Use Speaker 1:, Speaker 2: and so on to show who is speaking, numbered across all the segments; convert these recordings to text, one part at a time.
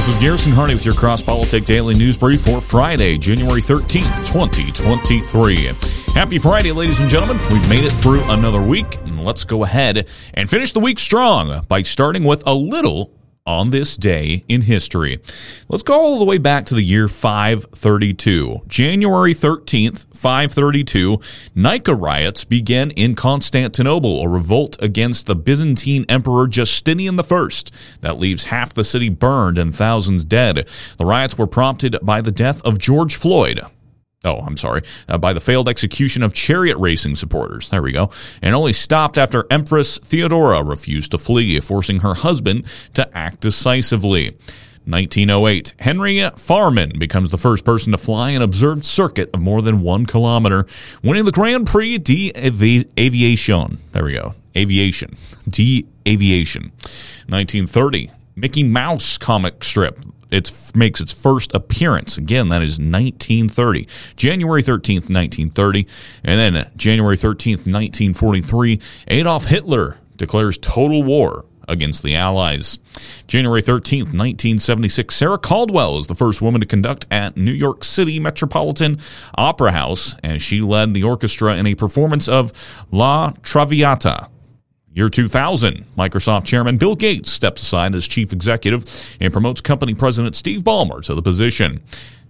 Speaker 1: This is Garrison Hardy with your Cross Politic Daily News Brief for Friday, January 13th, 2023. Happy Friday, ladies and gentlemen. We've made it through another week, and let's go ahead and finish the week strong by starting with a little on this day in history. Let's go all the way back to the year 532. January 13th, 532, Nika riots begin in Constantinople, a revolt against the Byzantine Emperor Justinian I that leaves half the city burned and thousands dead. The riots were prompted by the death of George Floyd, Oh, I'm sorry, uh, by the failed execution of chariot racing supporters. There we go. And only stopped after Empress Theodora refused to flee, forcing her husband to act decisively. 1908, Henry Farman becomes the first person to fly an observed circuit of more than one kilometer, winning the Grand Prix d'Aviation. There we go. Aviation. D'Aviation. 1930, Mickey Mouse comic strip it makes its first appearance. Again, that is 1930, January 13th, 1930. And then uh, January 13th, 1943, Adolf Hitler declares total war against the Allies. January 13th, 1976, Sarah Caldwell is the first woman to conduct at New York City Metropolitan Opera House, and she led the orchestra in a performance of La Traviata Year 2000, Microsoft chairman Bill Gates steps aside as chief executive and promotes company president Steve Ballmer to the position.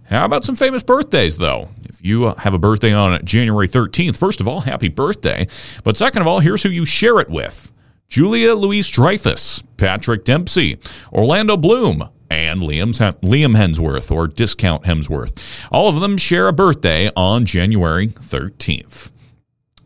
Speaker 1: How about some famous birthdays, though? If you uh, have a birthday on January 13th, first of all, happy birthday. But second of all, here's who you share it with Julia Louis-Dreyfus, Patrick Dempsey, Orlando Bloom, and Liam Hemsworth, or Discount Hemsworth. All of them share a birthday on January 13th.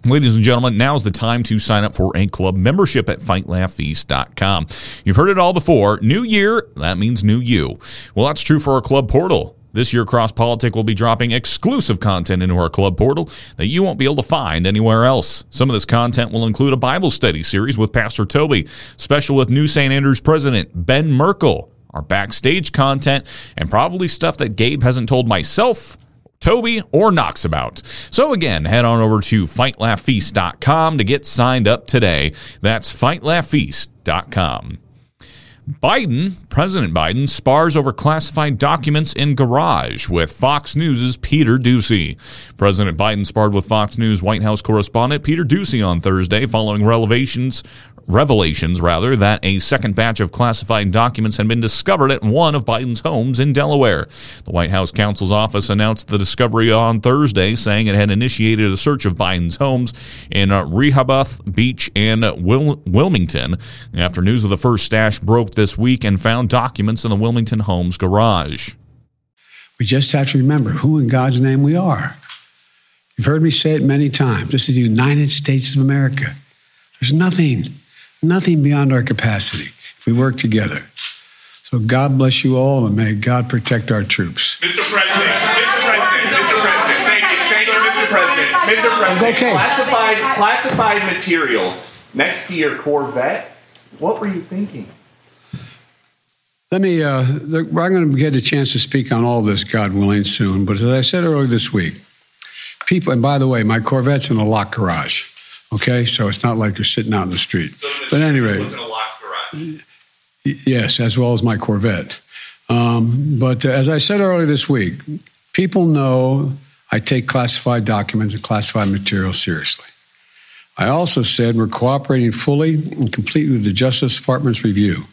Speaker 1: Ladies and gentlemen, now's the time to sign up for a club membership at fightlaughfeast.com. You've heard it all before. New year, that means new you. Well, that's true for our club portal. This year, Cross Politic will be dropping exclusive content into our club portal that you won't be able to find anywhere else. Some of this content will include a Bible study series with Pastor Toby, special with New St. Andrews president Ben Merkle, our backstage content, and probably stuff that Gabe hasn't told myself Toby, or Knox about. So again, head on over to fightlaughfeast.com to get signed up today. That's fightlaughfeast.com. Biden, President Biden, spars over classified documents in garage with Fox News' Peter Doocy. President Biden sparred with Fox News White House correspondent Peter Doocy on Thursday following revelations revelations rather that a second batch of classified documents had been discovered at one of Biden's homes in Delaware. The White House counsel's office announced the discovery on Thursday, saying it had initiated a search of Biden's homes in uh, Rehoboth Beach and Wil- Wilmington after news of the first stash broke this week and found documents in the Wilmington home's garage.
Speaker 2: We just have to remember who in God's name we are. You've heard me say it many times. This is the United States of America. There's nothing nothing beyond our capacity if we work together. So God bless you all and may God protect our troops.
Speaker 3: Mr. President, Mr. President, Mr. President, thank you, thank you, Mr. President. Mr. President,
Speaker 2: okay.
Speaker 3: classified, classified material next to your Corvette. What were you thinking?
Speaker 2: Let me, uh, I'm going to get a chance to speak on all this, God willing, soon. But as I said earlier this week, people, and by the way, my Corvette's in a locked garage. Okay, so it's not like you're sitting out in the street.
Speaker 3: So
Speaker 2: but anyway,
Speaker 3: was in a garage.
Speaker 2: yes, as well as my Corvette. Um, but uh, as I said earlier this week, people know I take classified documents and classified material seriously. I also said we're cooperating fully and completely with the Justice Department's review.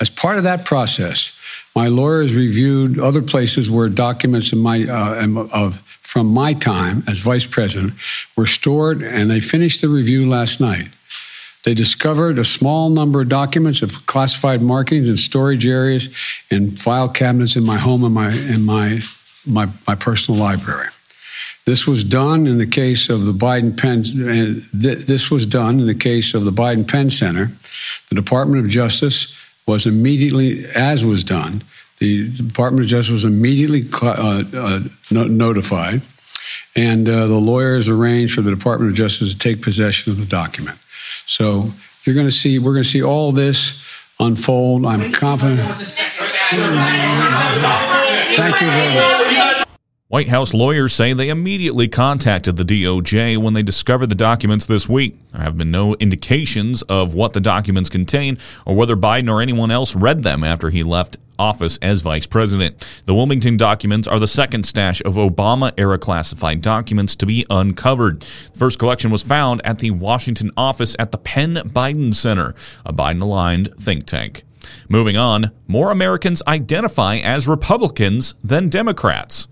Speaker 2: As part of that process, my lawyers reviewed other places where documents my, uh, of from my time as vice president were stored, and they finished the review last night. They discovered a small number of documents of classified markings in storage areas and file cabinets in my home and my my my, my personal library. This was done in the case of the Biden Penn. Uh, this was done in the case of the Biden Penn Center. The Department of Justice was immediately, as was done, the Department of Justice was immediately uh, uh, notified, and uh, the lawyers arranged for the Department of Justice to take possession of the document. So you're going to see, we're going to see all this unfold. I'm confident. Thank you very much.
Speaker 1: White House lawyers say they immediately contacted the DOJ when they discovered the documents this week. There have been no indications of what the documents contain or whether Biden or anyone else read them after he left office as vice president. The Wilmington documents are the second stash of Obama era classified documents to be uncovered. The first collection was found at the Washington office at the Penn Biden Center, a Biden aligned think tank. Moving on, more Americans identify as Republicans than Democrats.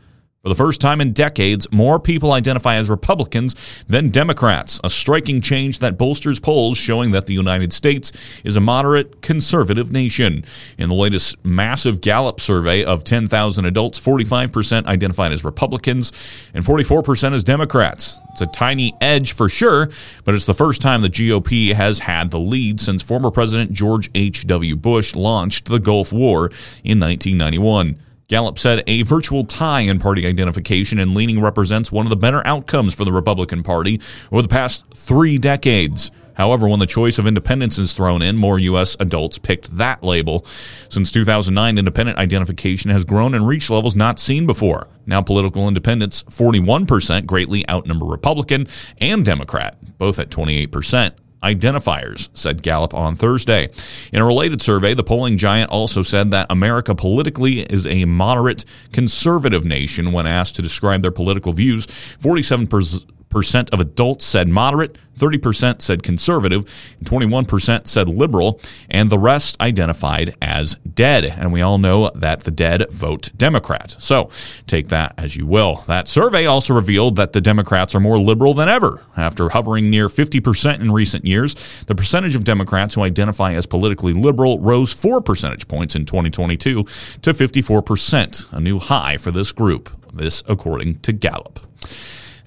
Speaker 1: For the first time in decades, more people identify as Republicans than Democrats, a striking change that bolsters polls showing that the United States is a moderate conservative nation. In the latest massive Gallup survey of 10,000 adults, 45% identified as Republicans and 44% as Democrats. It's a tiny edge for sure, but it's the first time the GOP has had the lead since former President George H.W. Bush launched the Gulf War in 1991. Gallup said a virtual tie in party identification and leaning represents one of the better outcomes for the Republican Party over the past three decades. However, when the choice of independence is thrown in, more U.S. adults picked that label. Since 2009, independent identification has grown and reached levels not seen before. Now, political independents, 41%, greatly outnumber Republican and Democrat, both at 28% identifiers, said Gallup on Thursday. In a related survey, the polling giant also said that America politically is a moderate conservative nation when asked to describe their political views. 47% percent of adults said moderate, 30% said conservative, and 21% said liberal, and the rest identified as dead. And we all know that the dead vote Democrat. So take that as you will. That survey also revealed that the Democrats are more liberal than ever. After hovering near 50% in recent years, the percentage of Democrats who identify as politically liberal rose 4 percentage points in 2022 to 54%, a new high for this group. This according to Gallup.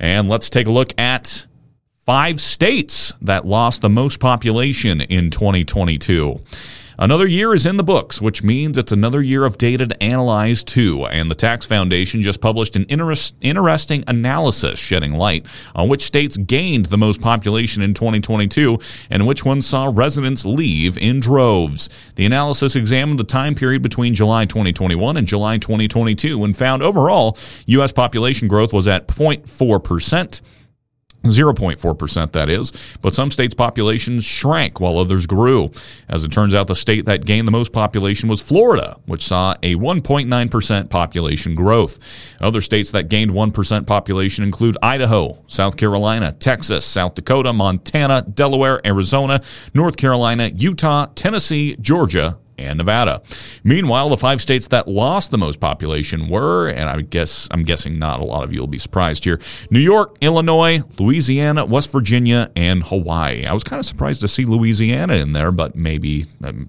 Speaker 1: And let's take a look at five states that lost the most population in 2022. Another year is in the books, which means it's another year of data to analyze too. And the Tax Foundation just published an interest, interesting analysis shedding light on which states gained the most population in 2022 and which ones saw residents leave in droves. The analysis examined the time period between July 2021 and July 2022 and found overall U.S. population growth was at 0.4 percent 0.4%, that is. But some states' populations shrank while others grew. As it turns out, the state that gained the most population was Florida, which saw a 1.9% population growth. Other states that gained 1% population include Idaho, South Carolina, Texas, South Dakota, Montana, Delaware, Arizona, North Carolina, Utah, Tennessee, Georgia, and Nevada. Meanwhile, the five states that lost the most population were, and I guess I'm guessing not a lot of you will be surprised here: New York, Illinois, Louisiana, West Virginia, and Hawaii. I was kind of surprised to see Louisiana in there, but maybe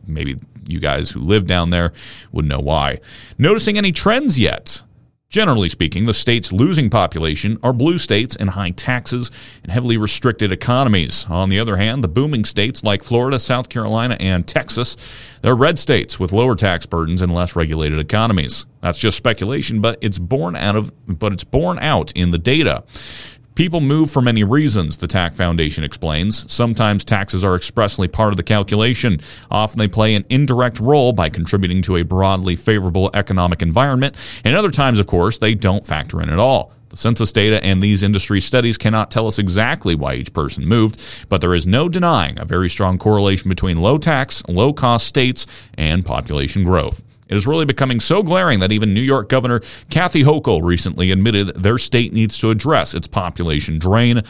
Speaker 1: maybe you guys who live down there would know why. Noticing any trends yet? Generally speaking, the states losing population are blue states in high taxes and heavily restricted economies. On the other hand, the booming states like Florida, South Carolina, and Texas, they're red states with lower tax burdens and less regulated economies. That's just speculation, but it's born out of but it's borne out in the data. People move for many reasons, the Tax Foundation explains. Sometimes taxes are expressly part of the calculation. Often they play an indirect role by contributing to a broadly favorable economic environment. And other times, of course, they don't factor in at all. The census data and these industry studies cannot tell us exactly why each person moved, but there is no denying a very strong correlation between low tax, low cost states and population growth. It is really becoming so glaring that even New York Governor Kathy Hochul recently admitted their state needs to address its population drain.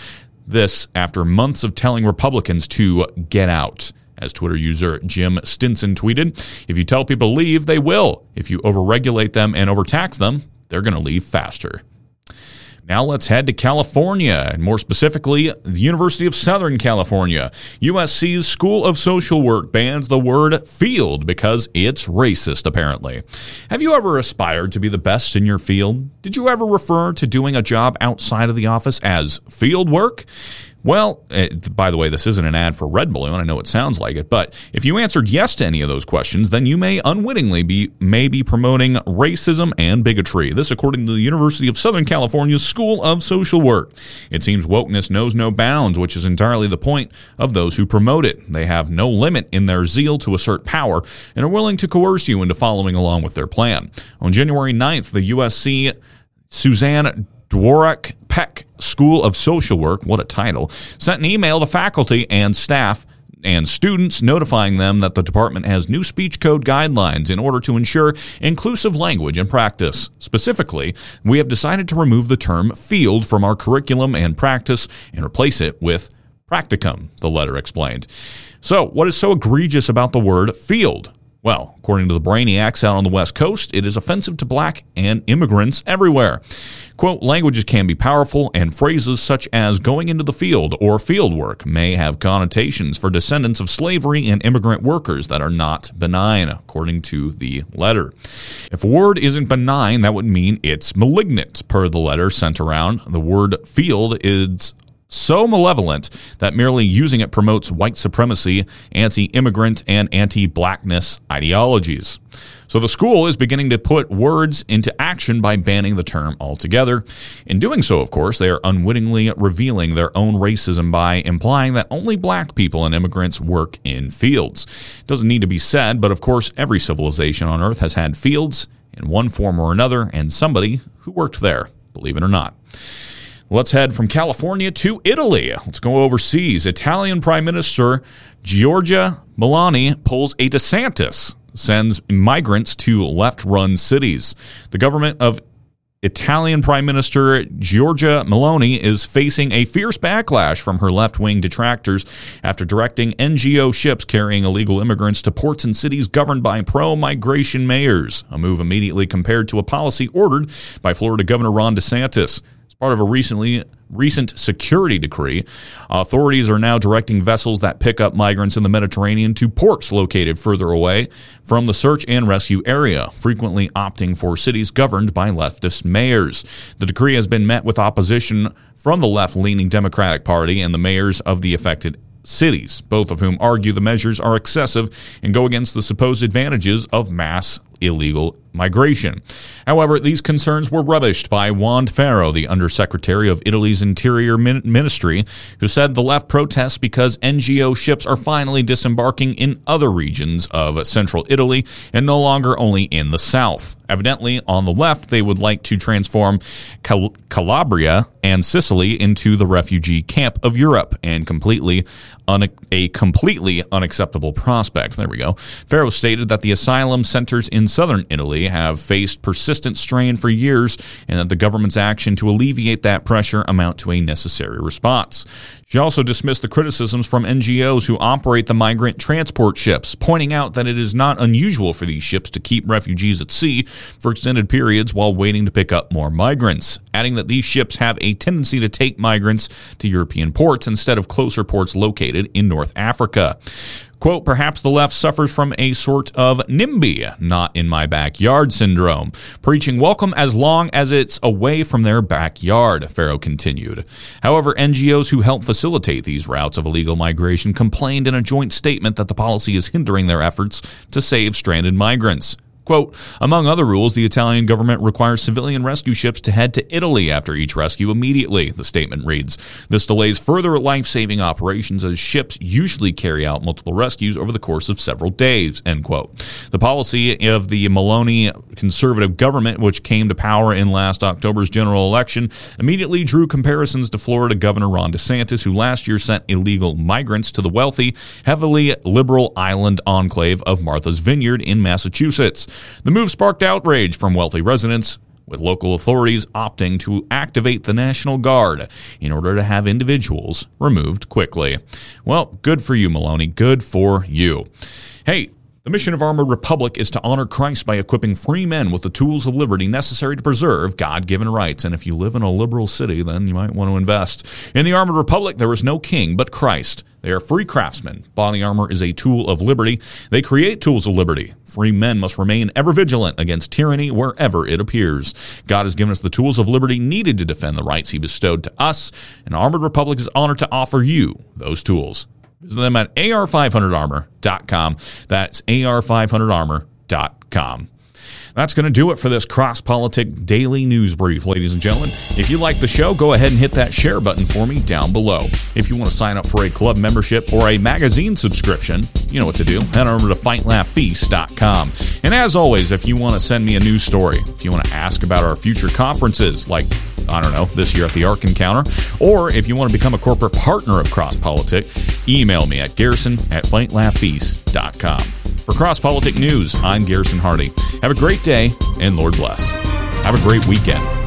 Speaker 1: This after months of telling Republicans to get out. As Twitter user Jim Stinson tweeted, if you tell people to leave, they will. If you overregulate them and overtax them, they're going to leave faster. Now let's head to California, and more specifically, the University of Southern California. USC's School of Social Work bans the word field because it's racist, apparently. Have you ever aspired to be the best in your field? Did you ever refer to doing a job outside of the office as field work? Well, it, eh, by the way, this isn't an ad for Red Balloon. I know it sounds like it, but if you answered yes to any of those questions, then you may unwittingly be maybe promoting racism and bigotry. This, according to the University of Southern California's School of Social Work. It seems wokeness knows no bounds, which is entirely the point of those who promote it. They have no limit in their zeal to assert power and are willing to coerce you into following along with their plan. On January 9th, the USC Suzanne Dworak Peck School of Social Work, what a title, sent an email to faculty and staff and students notifying them that the department has new speech code guidelines in order to ensure inclusive language and practice. Specifically, we have decided to remove the term field from our curriculum and practice and replace it with practicum, the letter explained. So, what is so egregious about the word field? Well, according to the brainiacs out on the West Coast, it is offensive to black and immigrants everywhere. Quote, languages can be powerful, and phrases such as going into the field or field work may have connotations for descendants of slavery and immigrant workers that are not benign, according to the letter. If a word isn't benign, that would mean it's malignant, per the letter sent around. The word field is so malevolent that merely using it promotes white supremacy, anti immigrant, and anti blackness ideologies. So the school is beginning to put words into action by banning the term altogether. In doing so, of course, they are unwittingly revealing their own racism by implying that only black people and immigrants work in fields. Doesn't need to be said, but of course, every civilization on Earth has had fields in one form or another, and somebody who worked there, believe it or not. Let's head from California to Italy. Let's go overseas. Italian Prime Minister Giorgia Meloni pulls a DeSantis, sends migrants to left run cities. The government of Italian Prime Minister Giorgia Meloni is facing a fierce backlash from her left wing detractors after directing NGO ships carrying illegal immigrants to ports and cities governed by pro migration mayors, a move immediately compared to a policy ordered by Florida Governor Ron DeSantis part of a recently recent security decree. Authorities are now directing vessels that pick up migrants in the Mediterranean to ports located further away from the search and rescue area, frequently opting for cities governed by leftist mayors. The decree has been met with opposition from the left leaning Democratic Party and the mayors of the affected cities, both of whom argue the measures are excessive and go against the supposed advantages of mass illegal migration. However, these concerns were rubbished by Wanda Ferro, the Undersecretary of Italy's Interior Ministry, who said the left protests because NGO ships are finally disembarking in other regions of central Italy and no longer only in the south. Evidently, on the left, they would like to transform Cal- Calabria and Sicily into the refugee camp of Europe and completely un- a completely unacceptable prospect. There we go. Ferro stated that the asylum centers in southern Italy have faced persistent strain for years and that the government's action to alleviate that pressure amount to a necessary response. She also dismissed the criticisms from NGOs who operate the migrant transport ships, pointing out that it is not unusual for these ships to keep refugees at sea for extended periods while waiting to pick up more migrants, adding that these ships have a tendency to take migrants to European ports instead of closer ports located in North Africa. Quote, perhaps the left suffers from a sort of NIMBY, not in my backyard syndrome, preaching welcome as long as it's away from their backyard, Ferro continued. However, NGOs who help facilitate these routes of illegal migration complained in a joint statement that the policy is hindering their efforts to save stranded migrants. Quote, among other rules, the Italian government requires civilian rescue ships to head to Italy after each rescue immediately, the statement reads. This delays further life saving operations as ships usually carry out multiple rescues over the course of several days, end quote. The policy of the Meloni conservative government, which came to power in last October's general election, immediately drew comparisons to Florida Governor Ron DeSantis, who last year sent illegal migrants to the wealthy, heavily liberal island enclave of Martha's Vineyard in Massachusetts. The move sparked outrage from wealthy residents, with local authorities opting to activate the National Guard in order to have individuals removed quickly. Well, good for you, Meloni. Good for you. Hey, the mission of Armored Republic is to honor Christ by equipping free men with the tools of liberty necessary to preserve God given rights. And if you live in a liberal city, then you might want to invest. In the Armored Republic, there is no king but Christ. They are free craftsmen. Body armor is a tool of liberty. They create tools of liberty. Free men must remain ever vigilant against tyranny wherever it appears. God has given us the tools of liberty needed to defend the rights He bestowed to us, and Armored Republic is honored to offer you those tools. Visit them at ar500armor.com. That's ar500armor.com. That's going to do it for this Cross Politic Daily News Brief, ladies and gentlemen. If you like the show, go ahead and hit that share button for me down below. If you want to sign up for a club membership or a magazine subscription, you know what to do. Head over to fightlaughfeast.com. And as always, if you want to send me a news story, if you want to ask about our future conferences, like I don't know, this year at the Ark Encounter, or if you want to become a corporate partner of Cross Politic, email me at garrison at fightlaughfeast.com. For Cross Politic News, I'm Garrison Hardy. Have a great day, and Lord bless. Have a great weekend.